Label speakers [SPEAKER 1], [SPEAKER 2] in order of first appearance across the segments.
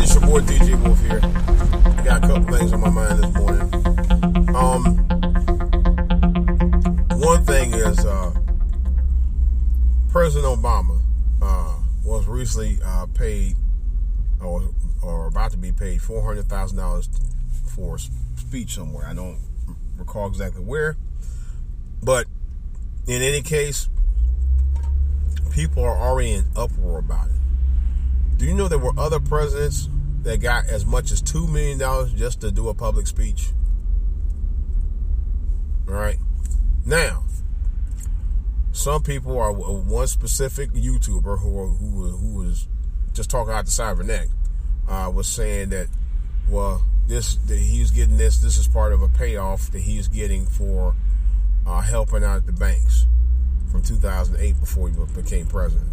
[SPEAKER 1] morning. It's your boy DJ Wolf here. I got a couple things on my mind this morning. Um, one thing is uh, President Obama uh, was recently uh, paid, or, or about to be paid, four hundred thousand dollars for a speech somewhere. I don't recall exactly where, but in any case, people are already in uproar about it. Do you know there were other presidents that got as much as $2 million just to do a public speech? All right. Now, some people are one specific YouTuber who who who was just talking out the side of her neck uh, was saying that well this that he's getting this this is part of a payoff that he's getting for uh, helping out the banks from 2008 before he became president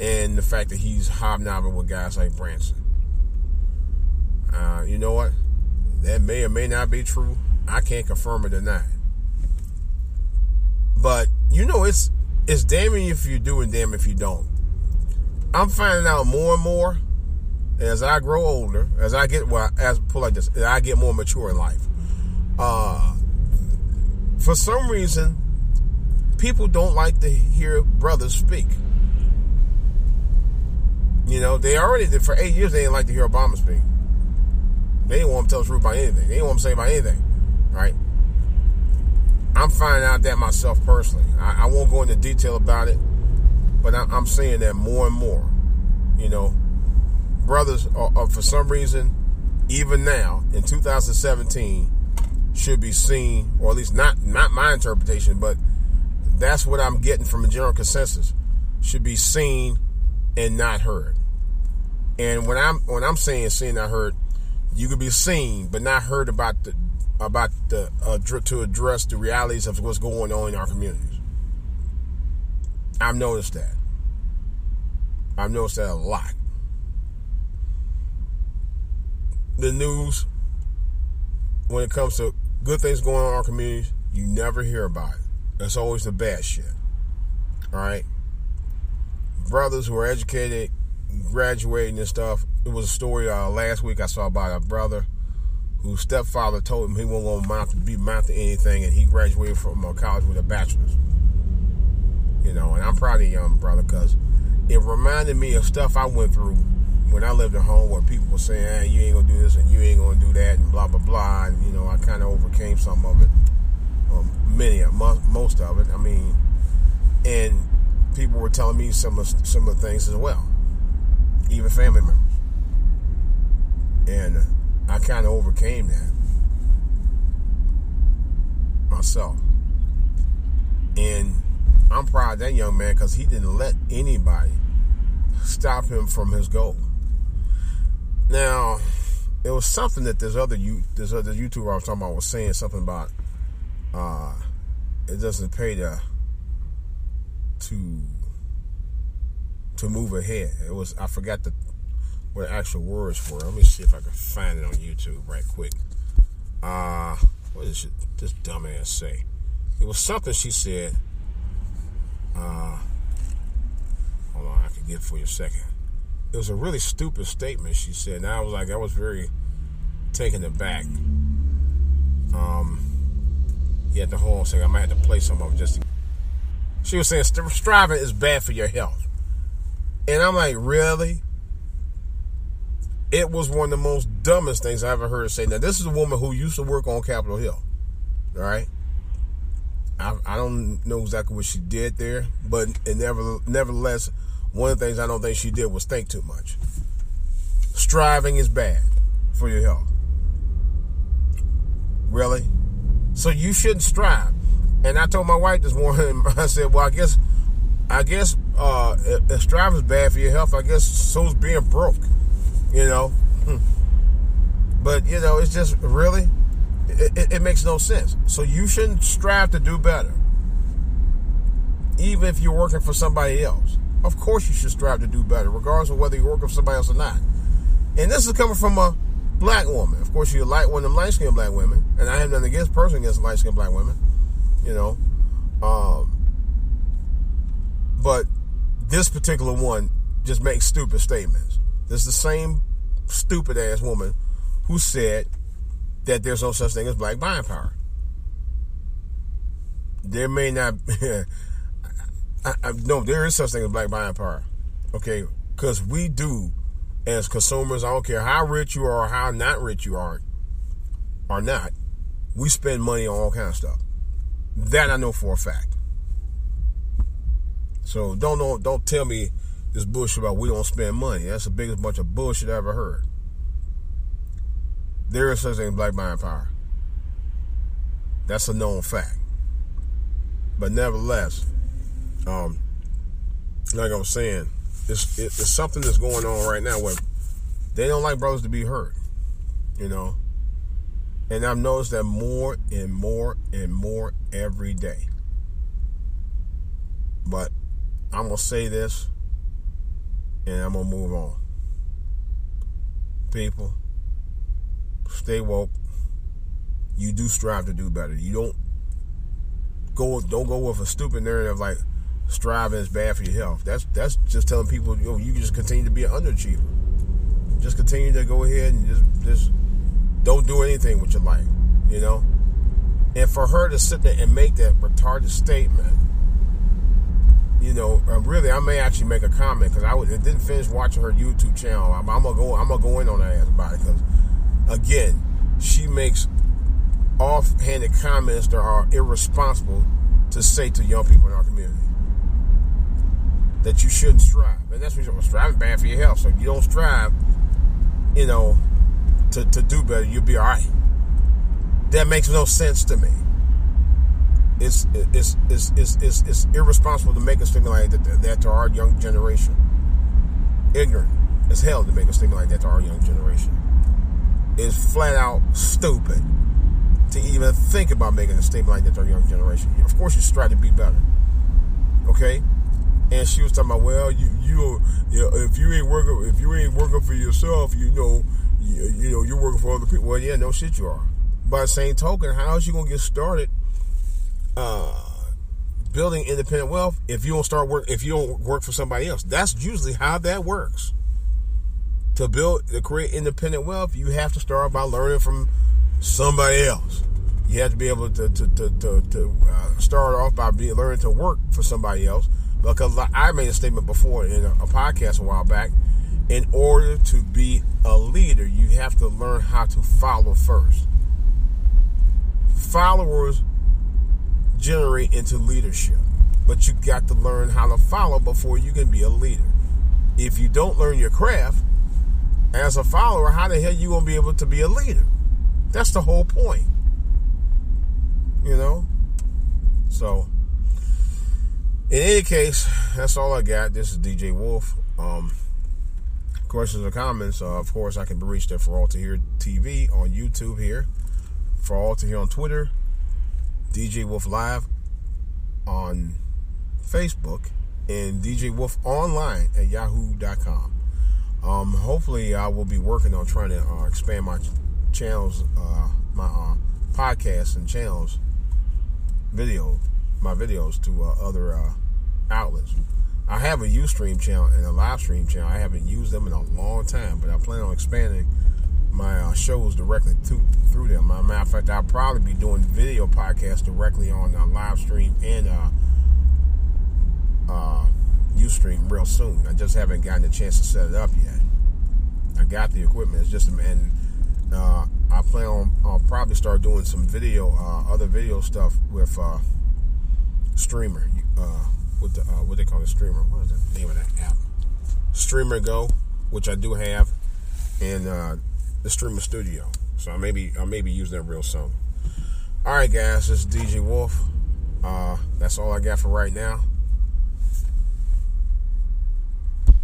[SPEAKER 1] and the fact that he's hobnobbing with guys like Branson. Uh, you know what? That may or may not be true. I can't confirm it or deny. But you know, it's it's damning if you do and damn if you don't. I'm finding out more and more as I grow older, as I get well, as put like this, I get more mature in life. Uh, for some reason, people don't like to hear brothers speak. You know, they already did for eight years. They didn't like to hear Obama speak. They didn't want to tell the truth about anything. They didn't want to say about anything, right? I'm finding out that myself personally. I, I won't go into detail about it, but I, am seeing that more and more. You know, brothers are, are, for some reason, even now in 2017, should be seen, or at least not not my interpretation, but that's what I'm getting from the general consensus. Should be seen and not heard. And when I'm when I'm saying seen, not heard, you could be seen but not heard about the about the uh, to address the realities of what's going on in our communities. I've noticed that. I've noticed that a lot. The news, when it comes to good things going on in our communities, you never hear about it. It's always the bad shit. All right. Brothers who are educated graduating and stuff. It was a story uh, last week I saw about a brother whose stepfather told him he wasn't going to mount to be mounted anything, and he graduated from uh, college with a bachelor's. You know, and I'm proud of young brother because it reminded me of stuff I went through when I lived at home, where people were saying, hey, "You ain't gonna do this and you ain't gonna do that," and blah blah blah. And you know, I kind of overcame some of it, um, many, most of it. I mean, and people were telling me some some of similar things as well even family members. And I kind of overcame that myself. And I'm proud of that young man because he didn't let anybody stop him from his goal. Now, it was something that this other you this other YouTuber I was talking about was saying something about uh it doesn't pay to to to move ahead. It was I forgot the what the actual words were. Let me see if I can find it on YouTube right quick. Uh what did this dumbass say? It was something she said. Uh hold on, I can get for you a second. It was a really stupid statement she said. And I was like, I was very taken aback. Um yeah, the whole thing. I might have to play some of it just to... She was saying striving is bad for your health. And I'm like, really? It was one of the most dumbest things I ever heard say. Now, this is a woman who used to work on Capitol Hill. All right. I, I don't know exactly what she did there, but never, nevertheless, one of the things I don't think she did was think too much. Striving is bad for your health. Really? So you shouldn't strive. And I told my wife this morning, I said, well, I guess I guess uh, if striving's bad for your health, I guess so's being broke. You know, hmm. but you know, it's just really, it, it, it makes no sense. So you shouldn't strive to do better, even if you're working for somebody else. Of course, you should strive to do better, regardless of whether you're working for somebody else or not. And this is coming from a black woman. Of course, you like one of them light skinned black women, and I have nothing against person against light skinned black women. You know, um, but this particular one just makes stupid statements. This is the same stupid ass woman who said that there's no such thing as black buying power. There may not. I, I, no, there is such thing as black buying power. Okay, because we do as consumers. I don't care how rich you are or how not rich you are, or not. We spend money on all kind of stuff. That I know for a fact. So don't know, don't tell me this bullshit about we don't spend money. That's the biggest bunch of bullshit I ever heard. There is such a thing black buying power. That's a known fact. But nevertheless, um, like I was saying, it's, it's something that's going on right now where they don't like brothers to be hurt, you know. And I've noticed that more and more and more every day. But I'm going to say this and I'm going to move on. People, stay woke. You do strive to do better. You don't go don't go with a stupid narrative like striving is bad for your health. That's that's just telling people you you just continue to be an underachiever. Just continue to go ahead and just just don't do anything with your life, you know. And for her to sit there and make that retarded statement, you know, uh, really, I may actually make a comment because I didn't finish watching her YouTube channel. I'm, I'm, gonna go, I'm gonna go in on that ass about it because, again, she makes offhanded comments that are irresponsible to say to young people in our community that you shouldn't strive. And that's what you're striving bad for your health. So you don't strive, you know, to, to do better, you'll be all right. That makes no sense to me. It's it's it's it's, it's, it's irresponsible to make a statement like that, that to our young generation. Ignorant as hell to make a statement like that to our young generation. It's flat out stupid to even think about making a statement like that to our young generation. Of course, you strive to be better. Okay, and she was talking about, well, you you, you know, if you ain't working if you ain't working for yourself, you know, you, you, know, you're working for other people. Well, yeah, no shit, you are. By the same token, how is you gonna get started uh, building independent wealth if you don't start work if you don't work for somebody else? That's usually how that works. To build to create independent wealth, you have to start by learning from somebody else. You have to be able to to to, to, to uh, start off by being learning to work for somebody else because I made a statement before in a, a podcast a while back. In order to be a leader, you have to learn how to follow first. Followers generate into leadership, but you got to learn how to follow before you can be a leader. If you don't learn your craft as a follower, how the hell you gonna be able to be a leader? That's the whole point. You know? So in any case, that's all I got. This is DJ Wolf. Um, questions or comments, uh, of course, I can reached at For All to Hear TV on YouTube here, For All to Hear on Twitter, DJ Wolf Live on Facebook, and DJ Wolf Online at yahoo.com. Um, hopefully, I will be working on trying to uh, expand my channels, uh, my uh, podcasts and channels, video, my videos to uh, other uh, outlets. I have a Ustream channel and a live stream channel. I haven't used them in a long time, but I plan on expanding my uh, shows directly to, through them. As a matter of fact, I'll probably be doing video podcasts directly on uh, live stream and uh, uh, Ustream real soon. I just haven't gotten a chance to set it up yet. I got the equipment. It's just and uh, I plan on I'll probably start doing some video, uh, other video stuff with uh, Streamer. Uh, with the uh, what they call the streamer. What is the name of that app? Streamer Go, which I do have, and uh, the Streamer Studio. So I may be I may be using that real soon. All right, guys, this is DJ Wolf. Uh, that's all I got for right now.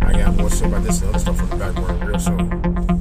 [SPEAKER 1] I got more say about this and other stuff on the background real soon.